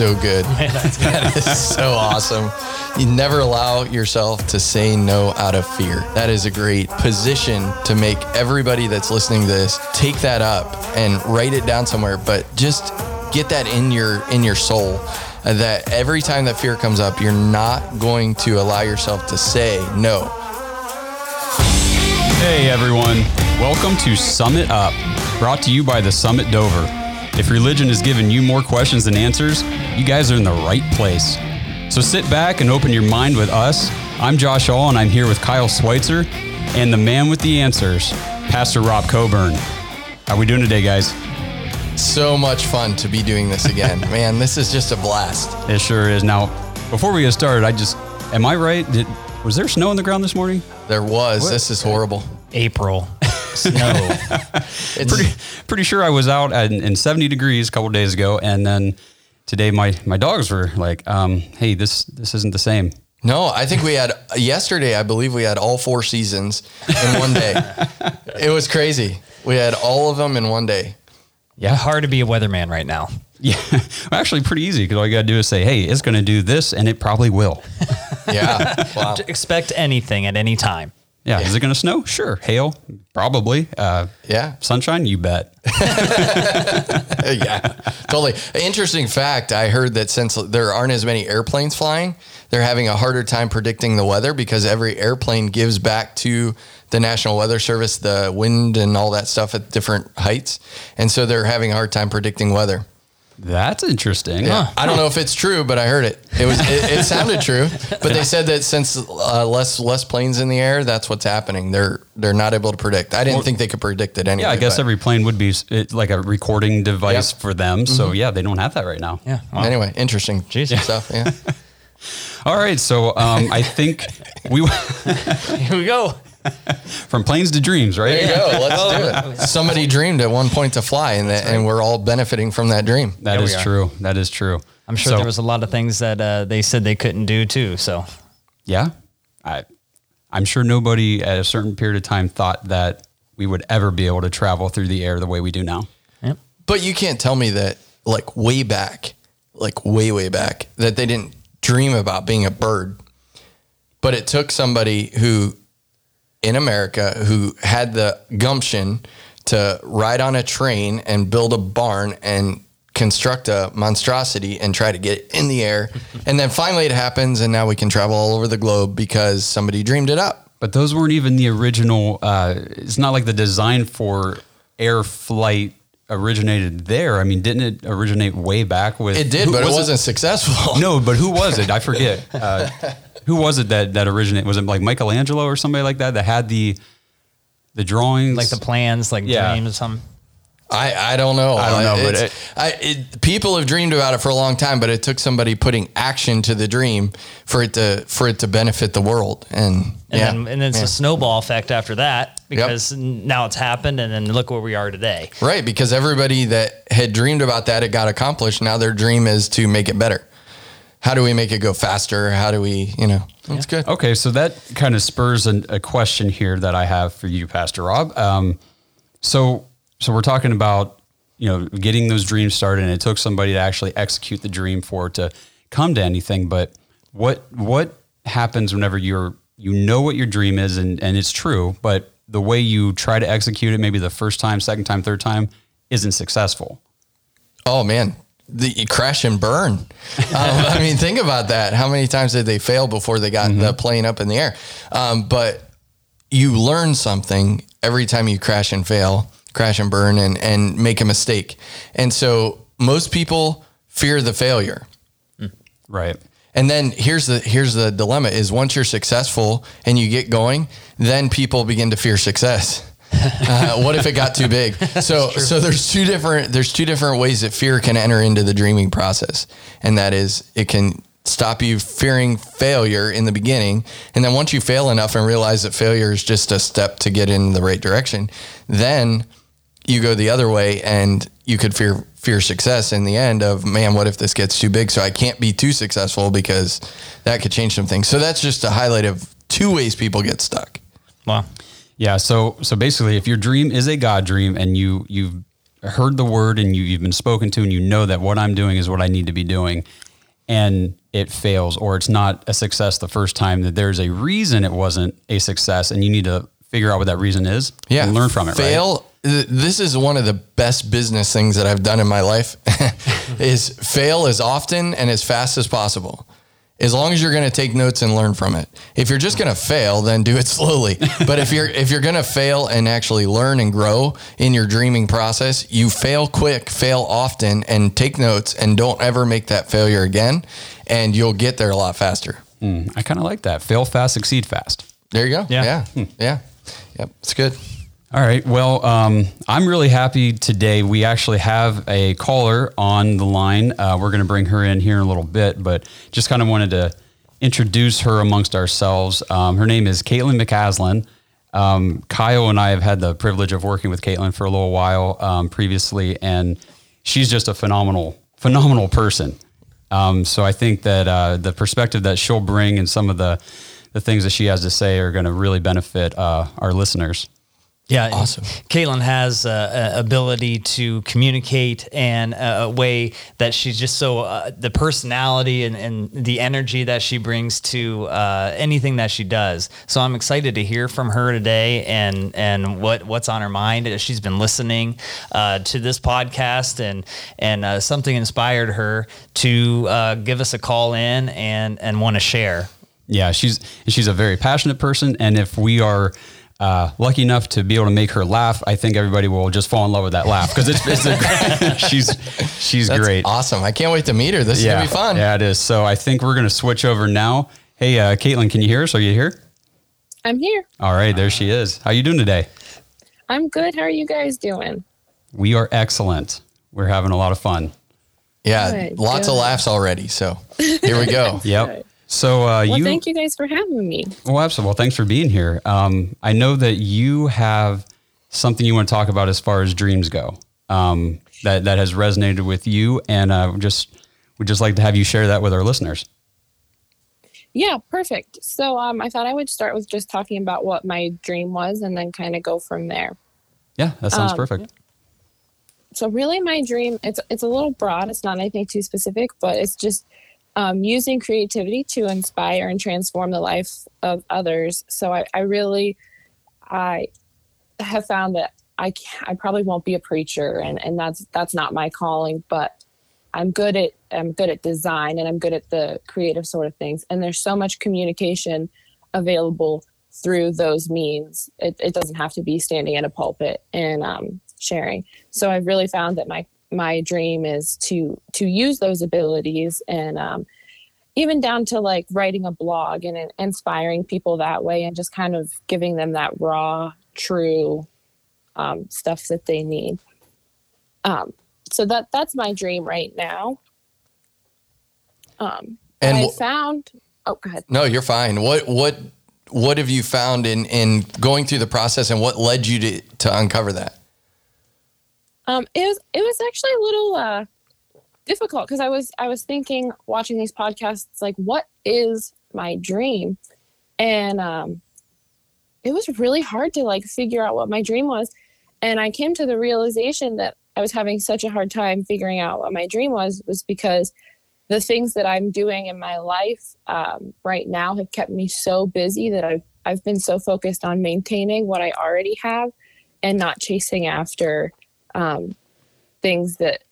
so good. Man, that is so awesome. You never allow yourself to say no out of fear. That is a great position to make everybody that's listening to this take that up and write it down somewhere, but just get that in your in your soul uh, that every time that fear comes up, you're not going to allow yourself to say no. Hey everyone, welcome to Summit Up, brought to you by the Summit Dover. If religion has given you more questions than answers, you guys are in the right place. So sit back and open your mind with us. I'm Josh Hall and I'm here with Kyle Schweitzer and the man with the answers, Pastor Rob Coburn. How we doing today, guys? So much fun to be doing this again. Man, this is just a blast. It sure is. Now, before we get started, I just, am I right? Did, was there snow on the ground this morning? There was. This is horrible. April snow. It's pretty pretty sure I was out at, in 70 degrees a couple of days ago, and then today my my dogs were like, um, "Hey, this this isn't the same." No, I think we had yesterday. I believe we had all four seasons in one day. it was crazy. We had all of them in one day. yeah, hard to be a weatherman right now. Yeah, actually, pretty easy because all you got to do is say, "Hey, it's going to do this," and it probably will. Yeah. Wow. Expect anything at any time. Yeah, is it going to snow? Sure. Hail? Probably. Uh, Yeah. sunshine? You bet. yeah. Totally. Interesting fact. I heard that since there aren't as many airplanes flying, they're having a harder time predicting the weather because every airplane gives back to the National Weather Service the wind and all that stuff at different heights. And so they're having a hard time predicting weather. That's interesting. Yeah. I don't know if it's true, but I heard it. It was it, it sounded true, but they said that since uh, less less planes in the air, that's what's happening. They're they're not able to predict. I didn't think they could predict it anyway. Yeah, I guess but every plane would be like a recording device Yep. for them. So yeah, they don't have that right now. Yeah. Well, anyway, interesting Jesus. stuff. Yeah. All right, so um, I think we here we go. from planes to dreams, right? There you go. Let's do it. Somebody dreamed at one point to fly, and that, and we're all benefiting from that dream. That There we is are. true. That is true. I'm sure So- there was a lot of things that uh, they said they couldn't do too. So Yeah, I, I'm sure nobody at a certain period of time thought that we would ever be able to travel through the air the way we do now. yep. But you can't tell me that, like way back, like way way back, that they didn't dream about being a bird. But it took somebody who, in America, who had the gumption to ride on a train and build a barn and construct a monstrosity and try to get it in the air. and then finally it happens, and now we can travel all over the globe because somebody dreamed it up. But those weren't even the original. Uh, it's not like the design for air flight originated there. I mean, didn't it originate way back with? It did, who- but it was wasn't successful. No, but who was it? I forget. Uh, who was it that that originated? Was it like Michelangelo or somebody like that that had the the drawings? Like the plans, like Yeah. dreams or something. I, I don't know. I don't know, but It's- I, it, people have dreamed about it for a long time, but it took somebody putting action to the dream for it to for it to benefit the world. And, And yeah, then and it's yeah. a snowball effect after that because now it's happened and then look where we are today. right because everybody that had dreamed about that it got accomplished. Now their dream is to make it better. How do we make it go faster? How do we, you know, that's good. Okay, so that kind of spurs an, a question here that I have for you, Pastor Rob. Um, so, so we're talking about you know getting those dreams started, and it took somebody to actually execute the dream for it to come to anything. But what what happens whenever you're you know what your dream is and and it's true, but the way you try to execute it, maybe the first time, second time, third time, isn't successful. Oh man, the you crash and burn. Um, I mean, think about that. How many times did they fail before they got the plane up in the air? Um, but you learn something every time you crash and fail, crash and burn, and and make a mistake. And so most people fear the failure. Right. And then here's the here's the dilemma: is once you're successful and you get going, then people begin to fear success. uh, what if it got too big? So so there's two different there's two different ways that fear can enter into the dreaming process, and that is it can stop you fearing failure in the beginning, and then once you fail enough and realize that failure is just a step to get in the right direction, then you go the other way and you could fear fear success in the end of man what if this gets too big? So i can't be too successful because that could change some things. So that's just a highlight of two ways people get stuck. Wow. Yeah. So so basically, if your dream is a God dream and you you've heard the word and you, you've been spoken to and you know that what I'm doing is what I need to be doing and it fails or it's not a success the first time that there's a reason it wasn't a success and you need to figure out what that reason is yeah. and learn from it. Fail. Right? This is one of the best business things that I've done in my life is fail as often and as fast as possible as long as you're going to take notes and learn from it. If you're just going to fail, then do it slowly. But if you're if you're going to fail and actually learn and grow in your dreaming process, you fail quick, fail often and take notes and don't ever make that failure again and you'll get there a lot faster. Mm, I kind of like that. Fail fast, succeed fast. There you go. Yeah. Yeah. Hmm. yeah. Yep. It's good. All right. Well, um, I'm really happy today. We actually have a caller on the line. Uh, we're going to bring her in here in a little bit, but just kind of wanted to introduce her amongst ourselves. Um, her name is Caitlin McCaslin. Um, Kyle and I have had the privilege of working with Caitlin for a little while um, previously, and she's just a phenomenal, phenomenal person. Um, so I think that uh, the perspective that she'll bring and some of the the things that she has to say are going to really benefit uh, our listeners. Yeah, awesome. Caitlin has a, a, ability to communicate and a, a, way that she's just so uh, the personality and, and, the energy that she brings to uh, anything that she does. So I'm excited to hear from her today and and what what's on her mind. She's been listening uh, to this podcast and and uh, something inspired her to uh, give us a call in and and want to share. Yeah, she's she's a very passionate person, and if we are uh, lucky enough to be able to make her laugh, I think everybody will just fall in love with that laugh because it's, it's a, she's she's That's great. Awesome! I can't wait to meet her. This yeah. is gonna be fun. Yeah, it is. So I think we're gonna switch over now. Hey, uh, Caitlin, can you hear us? Are you here? I'm here. All right, there she is. How you doing today? I'm good. How are you guys doing? We are excellent. We're having a lot of fun. Yeah, good, lots good. of laughs already. So here we go. yep. So uh, well, you, thank you guys for having me. Well, absolutely. Well, thanks for being here. Um, I know that you have something you want to talk about as far as dreams go. Um, that that has resonated with you, and uh, just would just like to have you share that with our listeners. Yeah, perfect. So um, I thought I would start with just talking about what my dream was, and then kind of go from there. Yeah, that sounds um, perfect. So really, my dream it's it's a little broad. It's not anything too specific, but it's just um, using creativity to inspire and transform the life of others. So I, I really, I have found that I, I probably won't be a preacher and, and that's, that's not my calling, but I'm good at, I'm good at design and I'm good at the creative sort of things. And there's so much communication available through those means. It, it doesn't have to be standing in a pulpit and um, sharing. So I've really found that my my dream is to to use those abilities and um, even down to like writing a blog and inspiring people that way and just kind of giving them that raw true um, stuff that they need. Um, so that that's my dream right now. Um, and i found oh go ahead. No you're fine. What what what have you found in in going through the process and what led you to to uncover that um, it was it was actually a little uh, difficult because I was I was thinking watching these podcasts like what is my dream, and um, it was really hard to like figure out what my dream was, and I came to the realization that I was having such a hard time figuring out what my dream was was because the things that I'm doing in my life um, right now have kept me so busy that I've I've been so focused on maintaining what I already have and not chasing after um, things that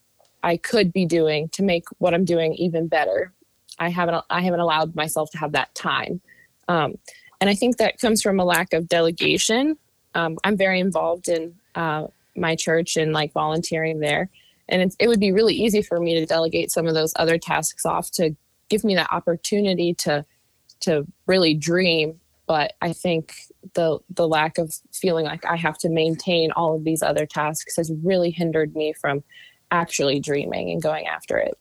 I could be doing to make what I'm doing even better. I haven't I haven't allowed myself to have that time, um, and I think that comes from a lack of delegation. Um, I'm very involved in uh, my church and like volunteering there, and it would be really easy for me to delegate some of those other tasks off to give me that opportunity to to really dream. But I think the the lack of feeling like I have to maintain all of these other tasks has really hindered me from actually dreaming and going after it.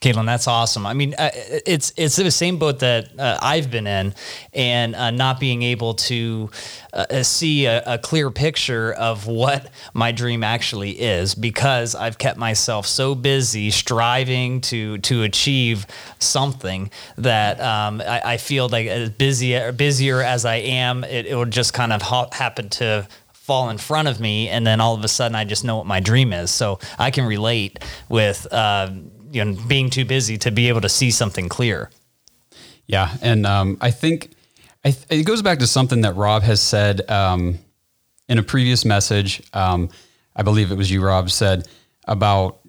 Caitlin, that's awesome. I mean, uh, it's it's the same boat that uh, I've been in, and uh, not being able to uh, see a, a, clear picture of what my dream actually is because I've kept myself so busy striving to to achieve something that um, I, I, feel like as busy busier as I am, it, it would just kind of ha- happen to fall in front of me, and then all of a sudden I just know what my dream is. So I can relate with uh, you know being too busy to be able to see something clear. Yeah, and um, I think I th- it goes back to something that Rob has said um, in a previous message. Um, I believe it was you, Rob, said about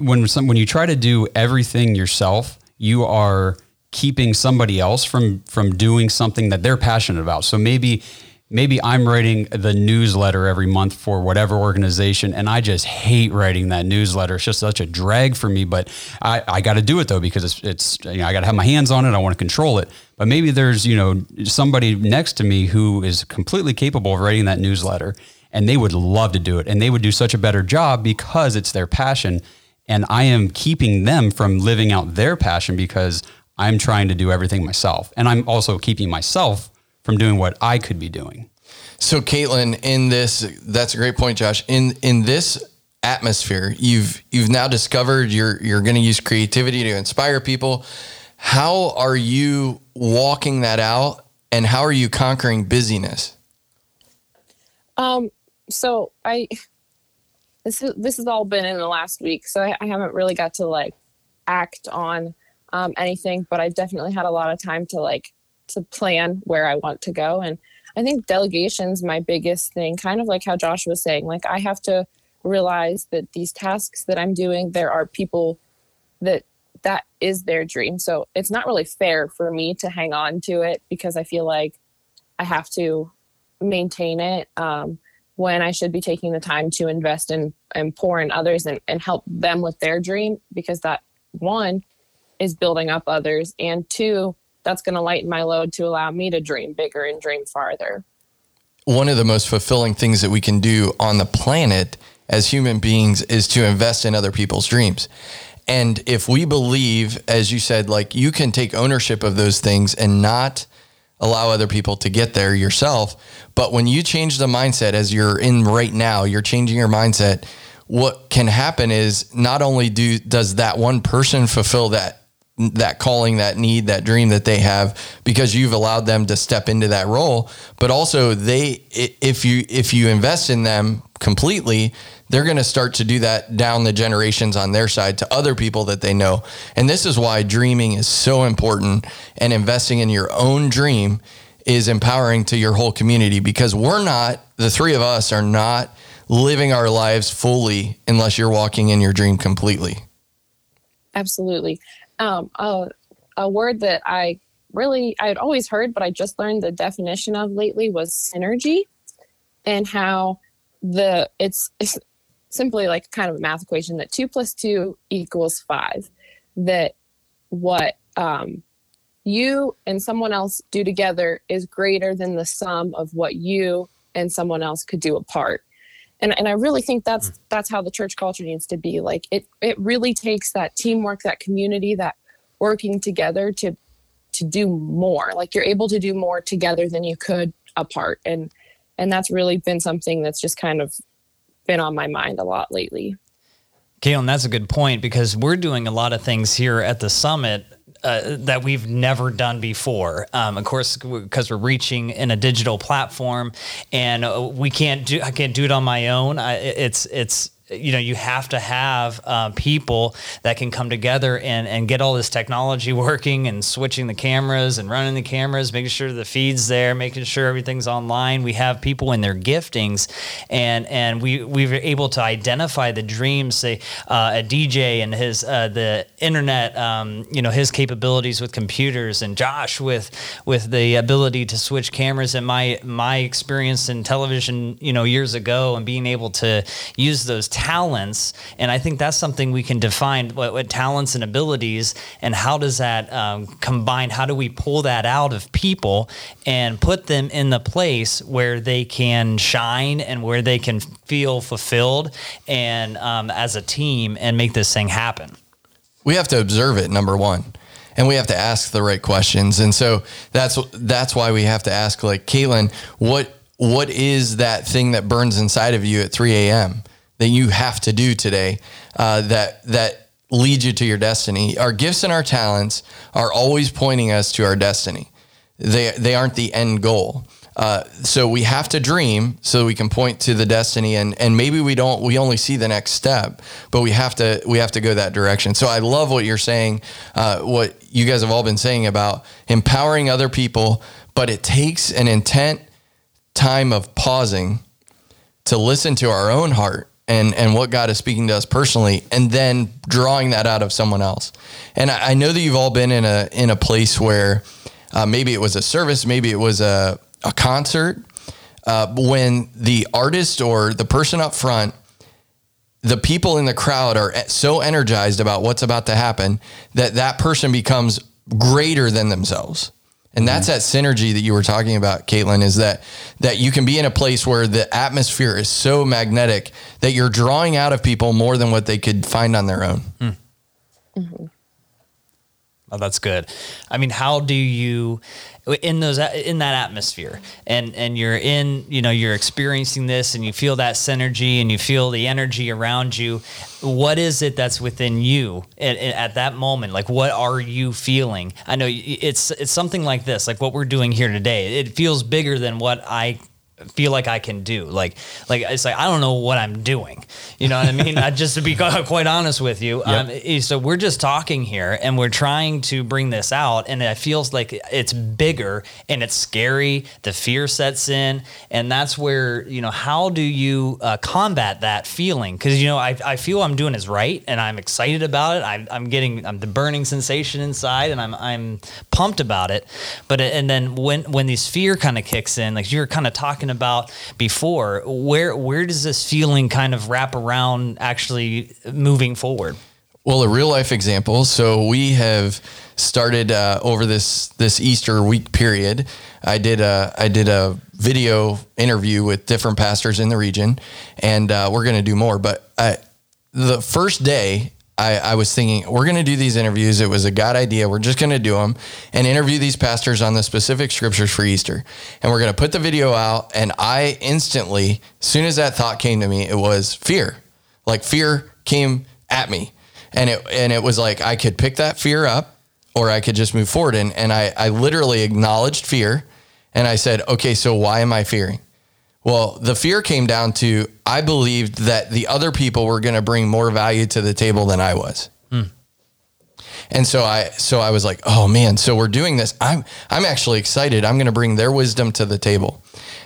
when some, when you try to do everything yourself, you are keeping somebody else from from doing something that they're passionate about. So maybe maybe I'm writing the newsletter every month for whatever organization, and I just hate writing that newsletter. It's just such a drag for me, but I, I got to do it though because it's it's you know I got to have my hands on it. I want to control it. But maybe there's you know somebody next to me who is completely capable of writing that newsletter, and they would love to do it, and they would do such a better job because it's their passion. And I am keeping them from living out their passion because I'm trying to do everything myself. And I'm also keeping myself from doing what I could be doing. So, Caitlin, in this, that's a great point, Josh. In in this atmosphere, you've you've now discovered you're you're going to use creativity to inspire people. How are you walking that out, and how are you conquering busyness? Um. So I this is this has all been in the last week, so I, I haven't really got to like act on um, anything, but I've definitely had a lot of time to like to plan where I want to go. And I think delegation's my biggest thing, kind of like how Josh was saying. Like I have to realize that these tasks that I'm doing, there are people that that is their dream. So it's not really fair for me to hang on to it because I feel like I have to maintain it um, when I should be taking the time to invest in and pour in others and, and help them with their dream because that one is building up others and two that's going to lighten my load to allow me to dream bigger and dream farther. One of the most fulfilling things that we can do on the planet as human beings is to invest in other people's dreams. And if we believe, as you said, like you can take ownership of those things and not allow other people to get there yourself. But when you change the mindset as you're in right now, you're changing your mindset. What can happen is not only do does that one person fulfill that that calling, that need, that dream that they have because you've allowed them to step into that role. But also they if you if you invest in them completely, they're going to start to do that down the generations on their side to other people that they know. And this is why dreaming is so important and investing in your own dream is empowering to your whole community because we're not the three of us are not living our lives fully unless you're walking in your dream completely. Absolutely um, a, a word that I really I had always heard, but I just learned the definition of lately was synergy, and how the it's, it's simply like kind of a math equation that two plus two equals five. That what um, you and someone else do together is greater than the sum of what you and someone else could do apart and and I really think that's hmm. that's how the church culture needs to be. Like it it really takes that teamwork, that community, that working together to to do more. Like you're able to do more together than you could apart, and and that's really been something that's just kind of been on my mind a lot lately. Caitlin, that's a good point because we're doing a lot of things here at the summit uh, that we've never done before. Um, of course, because we're reaching in a digital platform, and uh, we can't do. I can't do it on my own. I, it's it's you know you have to have uh, people that can come together and and get all this technology working and switching the cameras and running the cameras making sure the feeds there making sure everything's online. We have people in their giftings and and we we were able to identify the dreams say uh, a DJ and his uh, the internet um, you know his capabilities with computers and Josh with with the ability to switch cameras. And my my experience in television you know years ago and being able to use those talents, and I think that's something we can define what, what talents and abilities, and how does that um, combine? How do we pull that out of people and put them in the place where they can shine and where they can feel fulfilled and um, as a team and make this thing happen? We have to observe it. Number one and we have to ask the right questions. And so that's that's why we have to ask like Caitlin, what what is that thing that burns inside of you at 3 a.m that you have to do today uh, that that leads you to your destiny. Our gifts and our talents are always pointing us to our destiny. They they aren't the end goal. Uh, so we have to dream so we can point to the destiny and and maybe we don't we only see the next step but we have to we have to go that direction so i love what you're saying uh, what you guys have all been saying about empowering other people but it takes an intent time of pausing to listen to our own heart and and what God is speaking to us personally, and then drawing that out of someone else. And I, I know that you've all been in a in a place where uh, maybe it was a service, maybe it was a a concert, uh, when the artist or the person up front. The people in the crowd are so energized about what's about to happen that that person becomes greater than themselves. And that's that synergy that you were talking about, Caitlin, is that that you can be in a place where the atmosphere is so magnetic that you're drawing out of people more than what they could find on their own. Mm. Mm-hmm. Oh, that's good. I mean, how do you in those in that atmosphere and and you're in you know you're experiencing this and you feel that synergy and you feel the energy around you what is it that's within you at, at that moment? Like what are you feeling? I know it's it's something like this like what we're doing here today. It feels bigger than what i feel like I can do. Like, like it's like I don't know what I'm doing. You know what I mean? I, just to be quite honest with you. Yep. Um, eh, so we're just talking here, and we're trying to bring this out, and it feels like it's bigger and it's scary. The fear sets in, and that's where you know how do you uh, combat that feeling? Because you know I, I feel I'm doing is right, and I'm excited about it. I'm, I'm getting I'm the burning sensation inside, and I'm I'm pumped about it. But and then when when these fear kind of kicks in, like you're kind of talking talking about before, where where does this feeling kind of wrap around actually moving forward? Well, a real life example. So we have started uh, over this this Easter week period. I did a I did a video interview with different pastors in the region, and uh, we're going to do more. But I, the first day I, I was thinking, we're going to do these interviews. It was a God idea. We're just going to do them and interview these pastors on the specific scriptures for Easter. And we're going to put the video out. And I instantly, as soon as that thought came to me, it was fear. Like fear came at me. And it, and it was like I could pick that fear up or I could just move forward. And, and I, I literally acknowledged fear. And I said, okay, so why am I fearing? Well, the fear came down to I believed that the other people were going to bring more value to the table than I was. Hmm. And so I so I was like, "Oh man, so we're doing this. I'm I'm actually excited. I'm going to bring their wisdom to the table."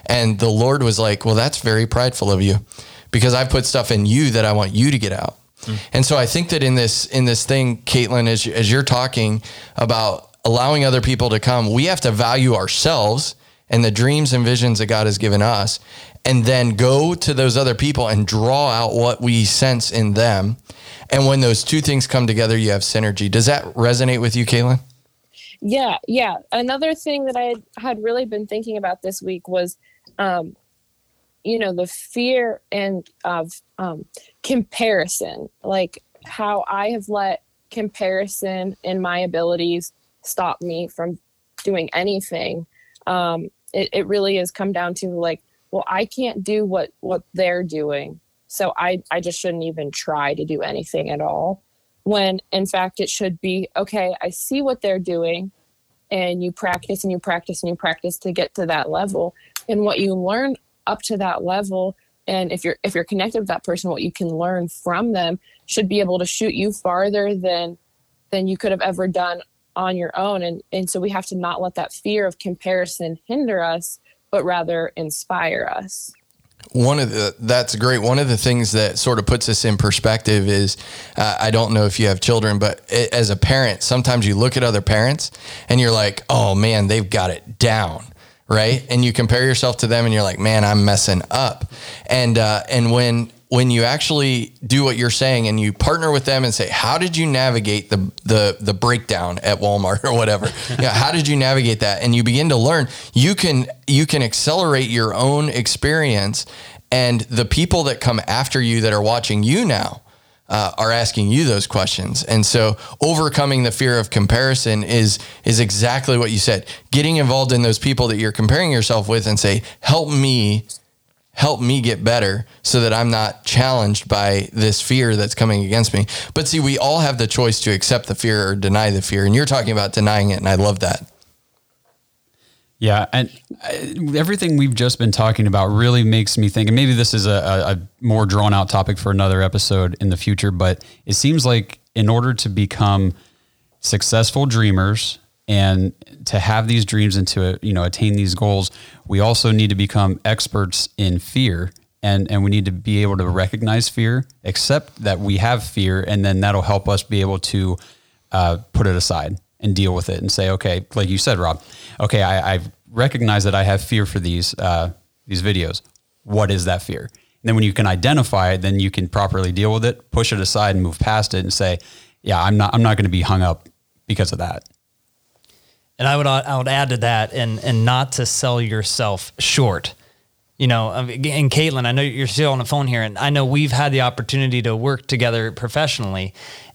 And the Lord was like, "Well, that's very prideful of you because I've put stuff in you that I want you to get out." Hmm. And so I think that in this in this thing, Caitlin, as as you're talking about allowing other people to come, we have to value ourselves and the dreams and visions that God has given us, and then go to those other people and draw out what we sense in them. And when those two things come together, you have synergy. Does that resonate with you, Caitlin? Yeah, yeah. Another thing that I had really been thinking about this week was, um, you know, the fear and of um, comparison, like how I have let comparison in my abilities stop me from doing anything um, it, it really has come down to like, well, I can't do what what they're doing, so I I just shouldn't even try to do anything at all. When in fact it should be okay. I see what they're doing, and you practice and you practice and you practice to get to that level. And what you learn up to that level and if you're if you're connected with that person what you can learn from them should be able to shoot you farther than than you could have ever done on your own. And and so we have to not let that fear of comparison hinder us but rather inspire us. One of the that's great. One of the things that sort of puts us in perspective is uh, i don't know if you have children but it, as a parent sometimes you look at other parents and you're like oh man they've got it down right? And you compare yourself to them and you're like man i'm messing up. And uh, and when when you actually do what you're saying and you partner with them and say, how did you navigate the the the breakdown at Walmart or whatever? yeah, how did you navigate that? And you begin to learn, you can you can accelerate your own experience and the people that come after you that are watching you now uh, are asking you those questions. And so overcoming the fear of comparison is is exactly what you said. Getting involved in those people that you're comparing yourself with and say, help me help me get better so that I'm not challenged by this fear that's coming against me. But see, we all have the choice to accept the fear or deny the fear. And you're talking about denying it. And I love that. Yeah, and uh, everything we've just been talking about really makes me think, and maybe this is a, a, a more drawn out topic for another episode in the future, but it seems like in order to become successful dreamers and to have these dreams and to you know attain these goals, we also need to become experts in fear. And, and we need to be able to recognize fear, accept that we have fear, and then that'll help us be able to uh, put it aside and deal with it and say, okay, like you said, Rob, okay, I, I recognize that I have fear for these uh, these videos. What is that fear? And then when you can identify it, then you can properly deal with it, push it aside, and move past it, and say, yeah, I'm not I'm not going to be hung up because of that. And I would uh, I would add to that, and and not to sell yourself short. You know, um, and Caitlin, I know you're still on the phone here, and I know we've had the opportunity to work together professionally,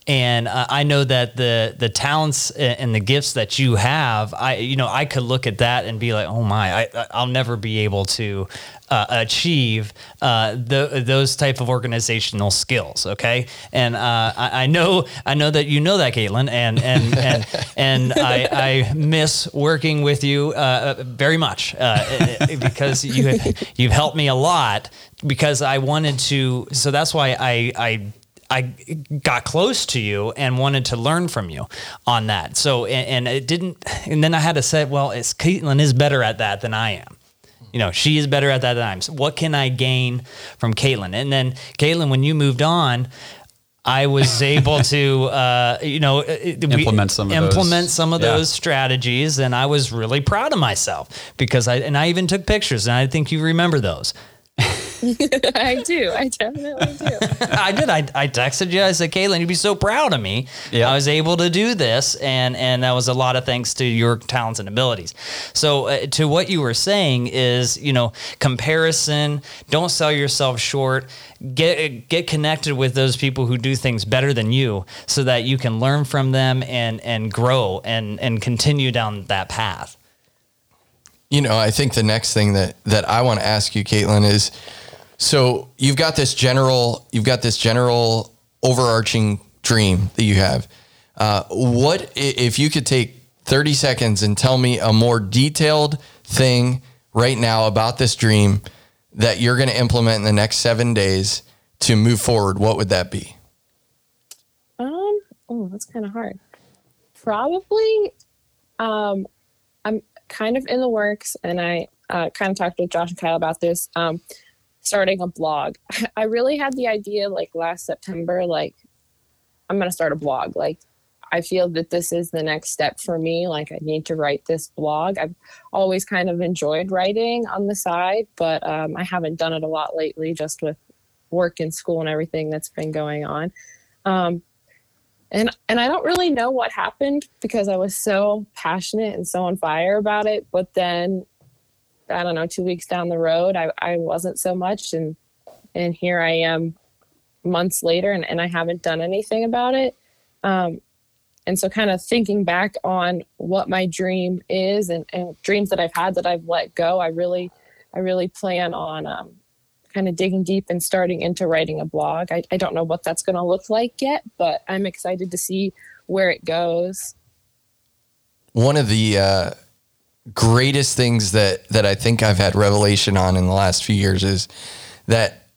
and uh, I know that the the talents and the gifts that you have, I you know I could look at that and be like, oh my, I I'll never be able to uh, achieve uh, the, those type of organizational skills. Okay, and uh, I, I, know I know that you know that, Caitlin, and and and and I, I miss working with you uh, very much uh, because you you've helped me a lot because I wanted to. So that's why I I I got close to you and wanted to learn from you on that. So, and, and it didn't, and then I had to say, well, it's Caitlin is better at that than I am. You know, she is better at that than I am. So what can I gain from Caitlin? And then Caitlin, when you moved on, I was able to, uh, you know, uh, implement some of implement those. some of yeah. those strategies, and I was really proud of myself because I and I even took pictures, and I think you remember those. I do. I definitely do. I did. I, I texted you. I said, Caitlin, you'd be so proud of me. Yeah. I was able to do this, and and that was a lot of thanks to your talents and abilities. So, uh, to what you were saying is, you know, comparison. Don't sell yourself short. Get get connected with those people who do things better than you, so that you can learn from them and and grow and and continue down that path. You know, I think the next thing that that I want to ask you, Caitlin, is so you've got this general, you've got this general overarching dream that you have. Uh, what if you could take 30 seconds and tell me a more detailed thing right now about this dream that you're going to implement in the next seven days to move forward? What would that be? Um, oh, that's kind of hard. Probably, um, I'm kind of in the works, and I uh, kind of talked with Josh and Kyle about this. Um, starting a blog. I really had the idea like last September, like I'm to start a blog. Like I feel that this is the next step for me. Like I need to write this blog. I've always kind of enjoyed writing on the side, but um, I haven't done it a lot lately just with work and school and everything that's been going on. Um, and and I don't really know what happened because I was so passionate and so on fire about it. But then I don't know, two weeks down the road, I, I wasn't so much. And, and here I am months later and, and I haven't done anything about it. Um, and so kind of thinking back on what my dream is and, and dreams that I've had that I've let go, I really, I really plan on, um, kind of digging deep and starting into writing a blog. I, I don't know what that's going to look like yet, but I'm excited to see where it goes. One of the, uh, greatest things that that I think I've had revelation on in the last few years is that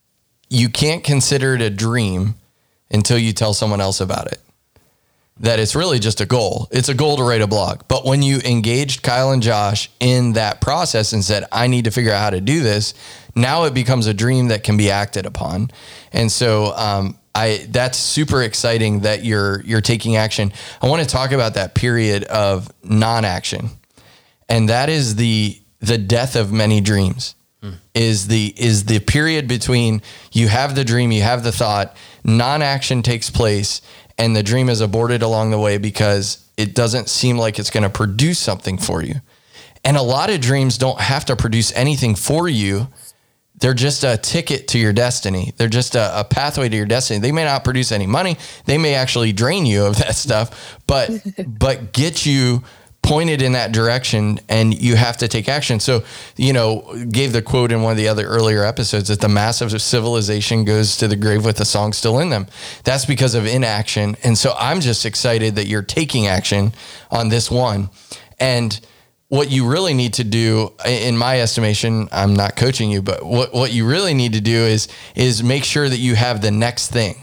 you can't consider it a dream until you tell someone else about it. That it's really just a goal. It's a goal to write a blog. But when you engaged Kyle and Josh in that process and said, I need to figure out how to do this, now it becomes a dream that can be acted upon. And so um, I that's super exciting that you're you're taking action. I want to talk about that period of non-action and that is the the death of many dreams. Mm. Is the is the period between you have the dream, you have the thought, non-action takes place, and the dream is aborted along the way because it doesn't seem like it's going to produce something for you. And a lot of dreams don't have to produce anything for you. They're just a ticket to your destiny. They're just a, a, pathway to your destiny. They may not produce any money. They may actually drain you of that stuff, but but get you pointed in that direction and you have to take action. So, you know, gave the quote in one of the other earlier episodes that the mass of civilization goes to the grave with the song still in them. That's because of inaction. And so I'm just excited that you're taking action on this one. And what you really need to do in my estimation i'm not coaching you but what, what you really need to do is is make sure that you have the next thing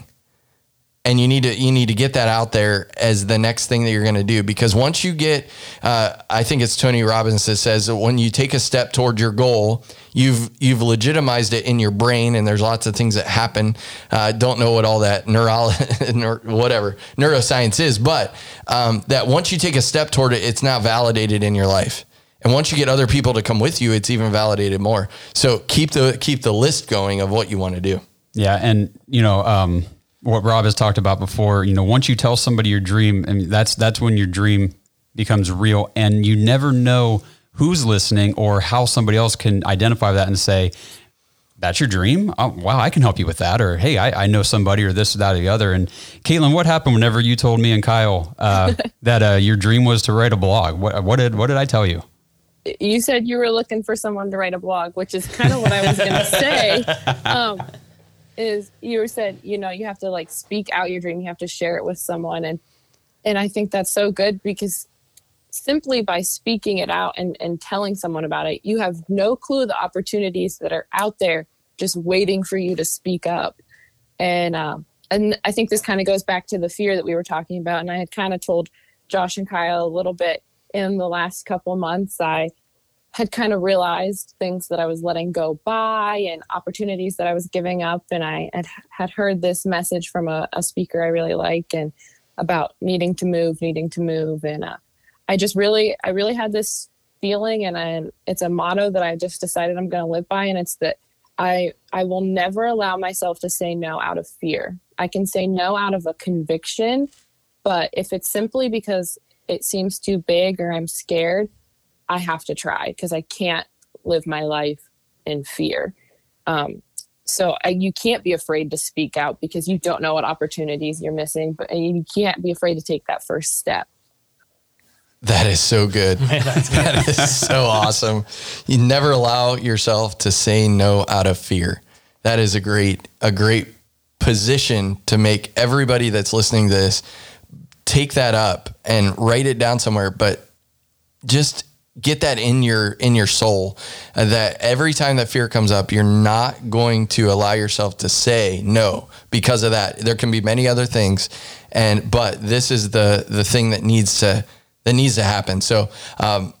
and you need to you need to get that out there as the next thing that you're going to do because once you get uh, i think it's tony robbins that says that when you take a step toward your goal you've you've legitimized it in your brain and there's lots of things that happen. Uh, don't know what all that neural whatever neuroscience is but um, that once you take a step toward it it's now validated in your life. And once you get other people to come with you it's even validated more. So keep the keep the list going of what you want to do. Yeah and you know um, what Rob has talked about before, you know, once you tell somebody your dream, and that's that's when your dream becomes real, and you never know who's listening or how somebody else can identify that and say, "That's your dream? Oh, wow, I can help you with that," or "Hey, I, I, know somebody," or this, or that, or the other. And Caitlin, what happened whenever you told me and Kyle uh, that uh, your dream was to write a blog? What what did what did I tell you? You said you were looking for someone to write a blog, which is kind of what I was going to say. Um, is you said you know you have to like speak out your dream. You have to share it with someone. And and i think that's so good because simply by speaking it out and, and telling someone about it you have no clue the opportunities that are out there just waiting for you to speak up. And um, and i think this kind of goes back to the fear that we were talking about. And i had kind of told josh and kyle a little bit in the last couple months i had kind of realized things that I was letting go by and opportunities that I was giving up. And I had, had heard this message from a, a speaker I really like and about needing to move, needing to move. And uh, I just really, I really had this feeling and I, it's a motto that I just decided I'm going to live by. And it's that I, I will never allow myself to say no out of fear. I can say no out of a conviction, but if it's simply because it seems too big or I'm scared, I have to try because I can't live my life in fear. Um, so I, you can't be afraid to speak out because you don't know what opportunities you're missing, but you can't be afraid to take that first step. That is so good. that is so awesome. You never allow yourself to say no out of fear. That is a great, a great position to make everybody that's listening to this take that up and write it down somewhere. But just get that in your in your soul uh, that every time that fear comes up you're not going to allow yourself to say no because of that. There can be many other things and but this is the the thing that needs to that needs to happen. So um,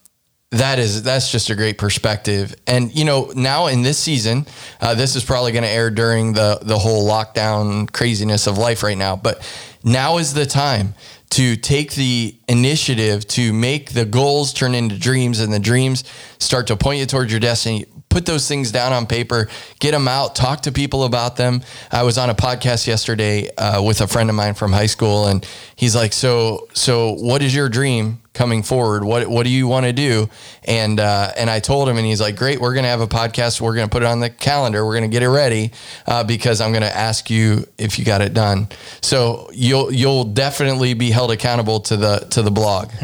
that is that's just a great perspective. And you know now in this season uh, this is probably going to air during the the whole lockdown craziness of life right now. But now is the time to take the initiative to make the goals turn into dreams and the dreams start to point you towards your destiny put those things down on paper, get them out, talk to people about them. I was on a podcast yesterday uh, with a friend of mine from high school, and he's like, "So, so what is your dream coming forward? What what do you want to do?" And uh, and I told him, and he's like, "Great, we're gonna have a podcast. We're gonna put it on the calendar. We're gonna get it ready uh, because I'm gonna ask you if you got it done. So you'll you'll definitely be held accountable to the to the blog."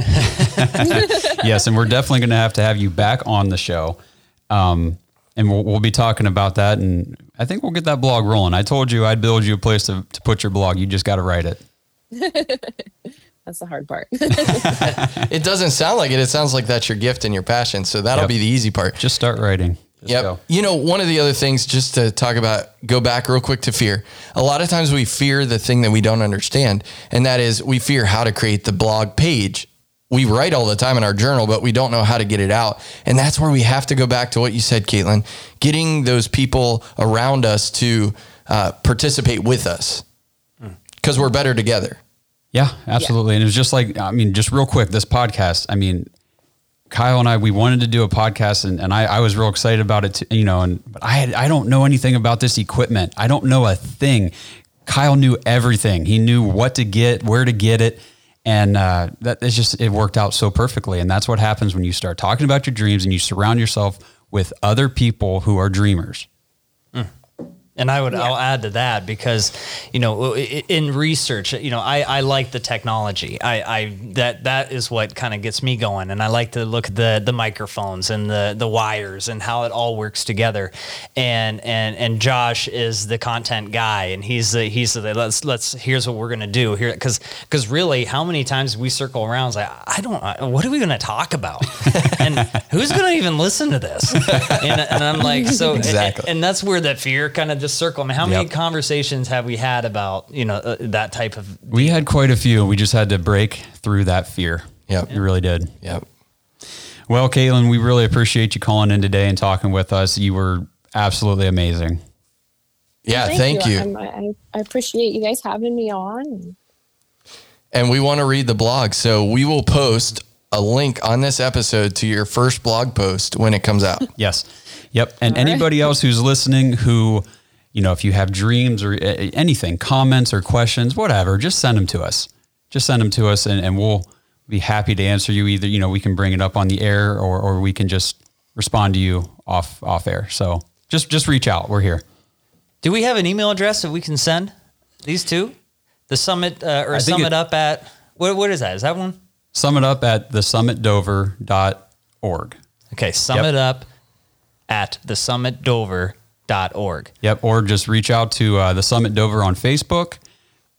yes, and we're definitely gonna have to have you back on the show. Um, and we'll, we'll be talking about that. And I think we'll get that blog rolling. I told you I'd build you a place to, to put your blog. You just got to write it. that's the hard part. it doesn't sound like it. It sounds like that's your gift and your passion. So that'll yep. be the easy part. Just start writing. Just yep. Go. You know, one of the other things, just to talk about, go back real quick to fear. A lot of times we fear the thing that we don't understand, and that is we fear how to create the blog page we write all the time in our journal, but we don't know how to get it out. And that's where we have to go back to what you said, Caitlin, getting those people around us to uh, participate with us because we're better together. Yeah, absolutely. Yeah. And it was just like, I mean, just real quick, this podcast, I mean, Kyle and I, we wanted to do a podcast and, and I, I was real excited about it, too, you know, and, but I had, I don't know anything about this equipment. I don't know a thing. Kyle knew everything. He knew what to get, where to get it and uh, that it's just it worked out so perfectly and that's what happens when you start talking about your dreams and you surround yourself with other people who are dreamers. And I would, Yeah. I'll add to that because, you know, in research, you know, I, I like the technology. I, I that that is what kind of gets me going, and I like to look at the the microphones and the the wires and how it all works together. And and and Josh is the content guy, and he's the he's the let's let's here's what we're gonna do here because because really, how many times we circle around? Like I don't, what are we gonna talk about? and who's gonna even listen to this? And, and I'm like, so Exactly. and, and that's where that fear kind of just circle. I mean, how many Yep. conversations have we had about you know uh, that type of? We had quite a few. We just had to break through that fear. Yep. We really did. Yep. Well, Caitlin, we really appreciate you calling in today and talking with us. You were absolutely amazing. Yeah, thank, you. I'm- I, I appreciate you guys having me on. And we want to read the blog. So we will post a link on this episode to your first blog post when it comes out. Yes. Yep. And All right. anybody else who's listening who, you know, if you have dreams or uh, anything, comments or questions, whatever, just send them to us. Just send them to us and, and we'll be happy to answer you. Either, you know, we can bring it up on the air or, or we can just respond to you off, off air. So just, just reach out. We're here. Do we have an email address that we can send these two? The summit uh, or sum it, up at what? What is that? Is that one? Sum it up at thesummitdover.org. Okay, sum Yep. it up at the summitdover.org. Yep. Or just reach out to uh, the Summit Dover on Facebook.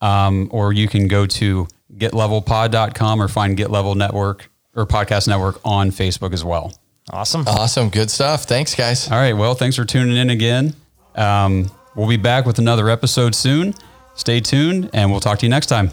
Um, or you can go to getlevelpod.com or find Get Level Network or Podcast Network on Facebook as well. Awesome. Awesome. Good stuff. Thanks, guys. All right. Well, thanks for tuning in again. Um, we'll be back with another episode soon. Stay tuned and we'll talk to you next time.